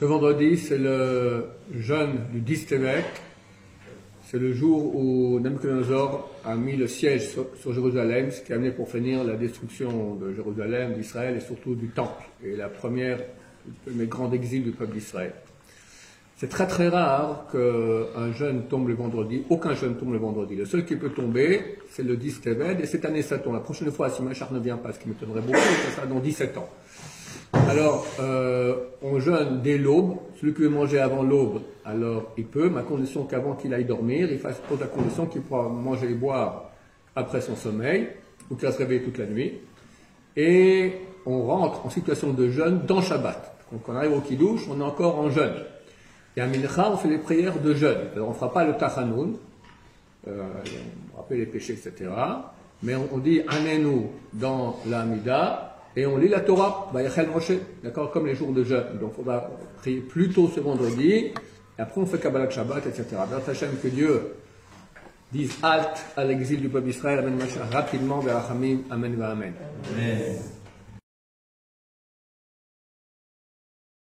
Ce vendredi, c'est le jeûne du 10 Tevet. C'est le jour où Nebuchadnezzar a mis le siège sur, Jérusalem, ce qui a amené pour finir la destruction de Jérusalem, d'Israël et surtout du Temple, et la première, le grand exil du peuple d'Israël. C'est très très rare qu'un jeûne tombe le vendredi, aucun jeûne tombe le vendredi. Le seul qui peut tomber, c'est le 10 Tevet, et cette année ça tombe. La prochaine fois, si Machar ne vient pas, ce qui m'étonnerait beaucoup, ça sera dans 17 ans. Alors, euh, on jeûne dès l'aube. Celui qui veut manger avant l'aube, alors il peut, mais à condition qu'avant qu'il aille dormir, il fasse la condition qu'il pourra manger et boire après son sommeil, ou qu'il va se réveiller toute la nuit. Et on rentre en situation de jeûne dans Shabbat. Donc on arrive au Kiddush, on est encore en jeûne. Et à Mincha, on fait les prières de jeûne. Alors on ne fera pas le Tachanoun, euh, on rappelle les péchés, etc. Mais on, on dit Anenu dans la Mida, et on lit la Torah, d'accord, comme les jours de jeûne. Donc, il faudra prier plus tôt ce vendredi, et après on fait Kabbalah Shabbat, etc. Dans Hachem, que Dieu dise halte à l'exil du peuple d'Israël, Amen Mashiach, rapidement vers Amen, va Amen. Amen.